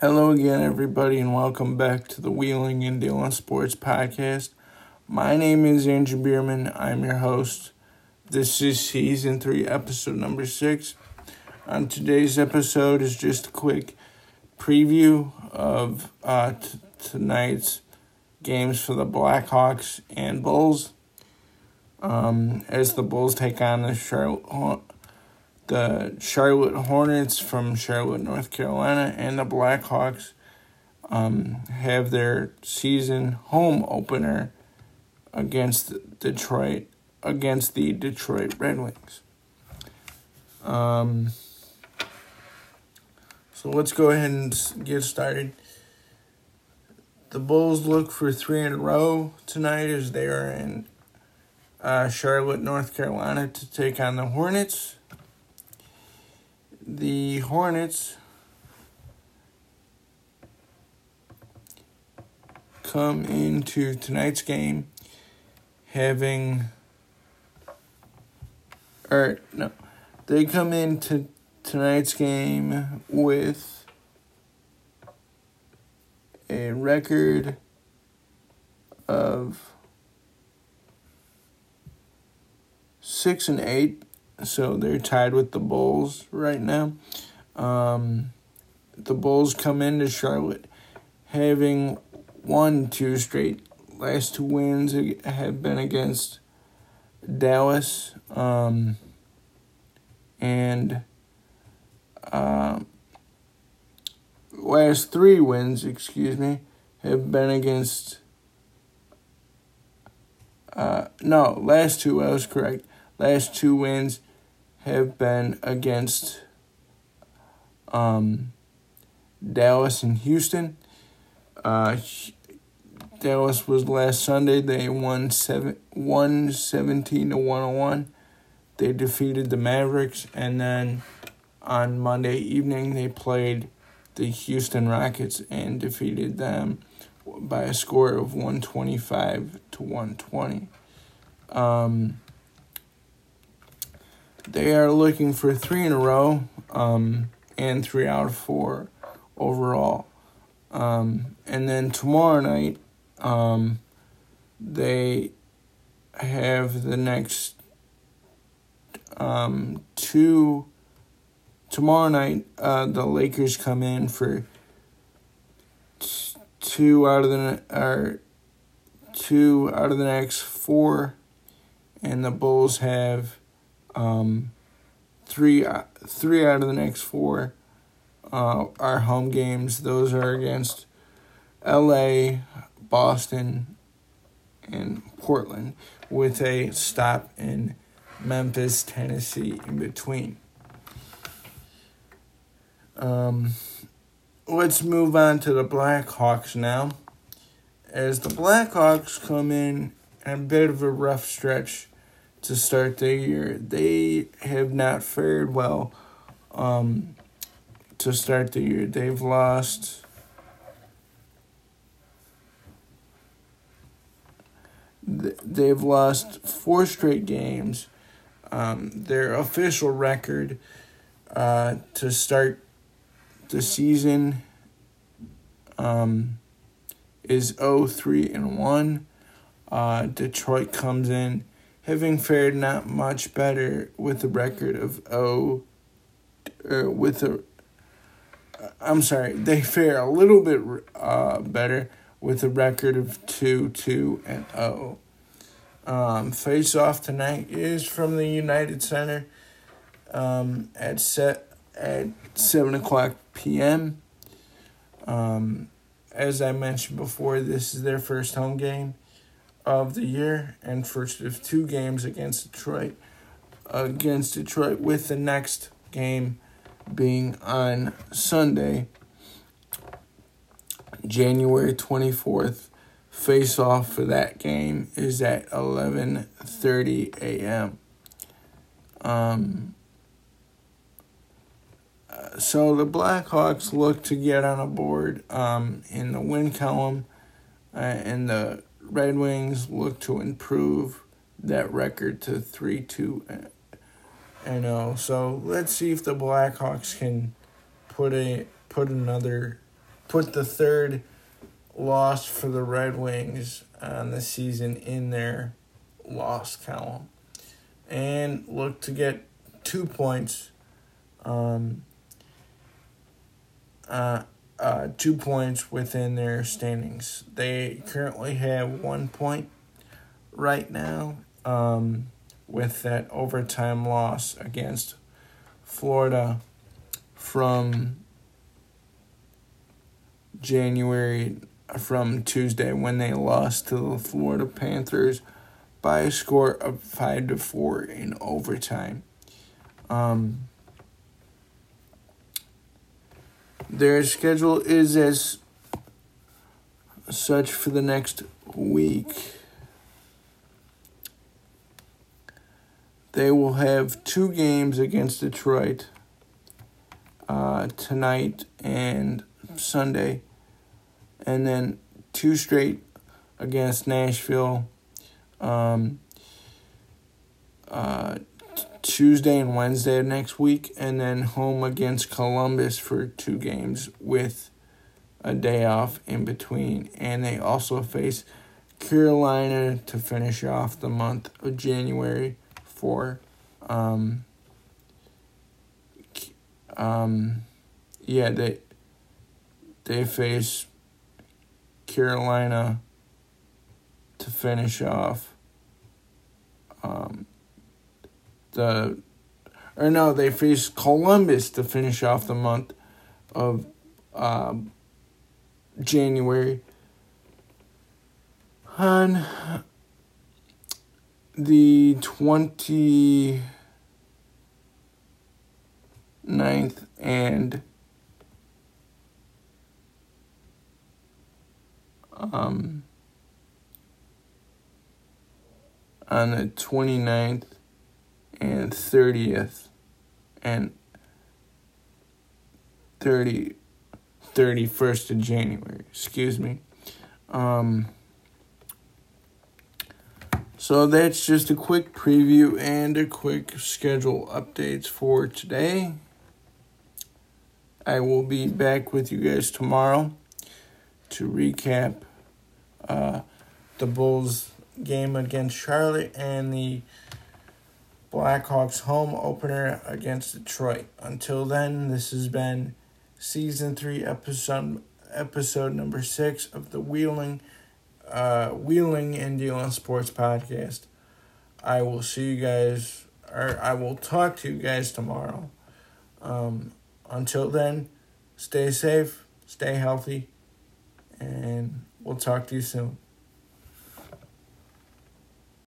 Hello again, everybody, and welcome back to the Wheeling and Dealing Sports Podcast. My name is Andrew Bierman. I'm your host. This is season three, episode number six. On today's episode is just a quick preview of uh, t- tonight's games for the Blackhawks and Bulls. Um, as the Bulls take on the Charlotte the Charlotte Hornets from Charlotte, North Carolina, and the Blackhawks um, have their season home opener against Detroit against the Detroit Red Wings. Um, so let's go ahead and get started. The Bulls look for three in a row tonight as they are in uh, Charlotte, North Carolina to take on the Hornets the Hornets come into tonight's game having or no they come into tonight's game with a record of six and eight so they're tied with the Bulls right now. Um, the Bulls come into Charlotte having won two straight. Last two wins have been against Dallas um, and uh, last three wins, excuse me, have been against. Uh, no, last two, I was correct. Last two wins have been against um, Dallas and Houston. Uh, Dallas was last Sunday. They won seven, 117 to 101. They defeated the Mavericks. And then on Monday evening, they played the Houston Rockets and defeated them by a score of 125 to 120. Um, they are looking for three in a row um, and three out of four overall. Um, and then tomorrow night, um, they have the next um, two. Tomorrow night, uh, the Lakers come in for t- two out of the or two out of the next four, and the Bulls have um, three three out of the next four uh, are home games. Those are against L.A., Boston, and Portland, with a stop in Memphis, Tennessee in between. Um, let's move on to the Blackhawks now. As the Blackhawks come in a bit of a rough stretch to start the year. They have not fared well um, to start the year. They've lost. They've lost four straight games. Um, their official record uh, to start the season um, is 0-3 and 1. Uh, Detroit comes in having fared not much better with a record of O, or with a, I'm sorry, they fare a little bit uh, better with a record of 2 2 and 0. Um, face off tonight is from the United Center um, at set at 7 o'clock p.m. Um, as I mentioned before, this is their first home game of the year and first of two games against Detroit. Against Detroit, with the next game being on Sunday, January 24th. Face off for that game is at 11:30 a.m. Um, so the Blackhawks look to get on a board um, in the win column, uh, and the Red Wings look to improve that record to 3 2 and 0. So let's see if the Blackhawks can put a put another put the third loss for the Red Wings on the season in their loss column and look to get two points um, uh, uh, two points within their standings. They currently have one point right now um, with that overtime loss against Florida from January from Tuesday when they lost to the Florida Panthers by a score of five to four in overtime. Um, their schedule is as such for the next week. They will have two games against Detroit uh, tonight and Sunday, and then two straight against Nashville. Um, uh, Tuesday and Wednesday of next week, and then home against Columbus for two games with a day off in between. And they also face Carolina to finish off the month of January for um um yeah they they face Carolina to finish off um the or no, they face Columbus to finish off the month of um, January. On the 29th and um, on the 29th and 30th and 30 31st of January, excuse me. Um so that's just a quick preview and a quick schedule updates for today. I will be back with you guys tomorrow to recap uh, the Bulls game against Charlotte and the Blackhawks home opener against Detroit. Until then, this has been season three, episode episode number six of the Wheeling, uh, Wheeling and Dealing Sports Podcast. I will see you guys, or I will talk to you guys tomorrow. Um, until then, stay safe, stay healthy, and we'll talk to you soon.